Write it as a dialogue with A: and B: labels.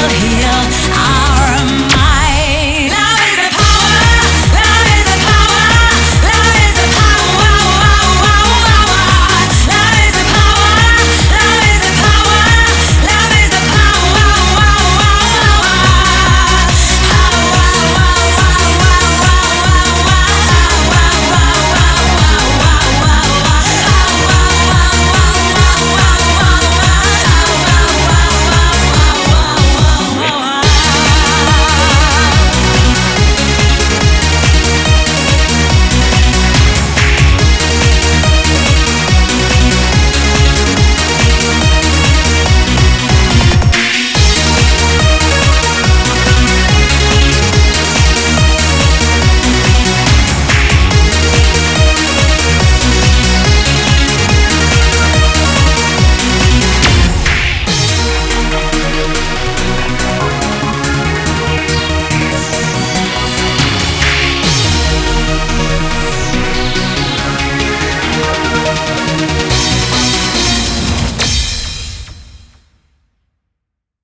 A: well here.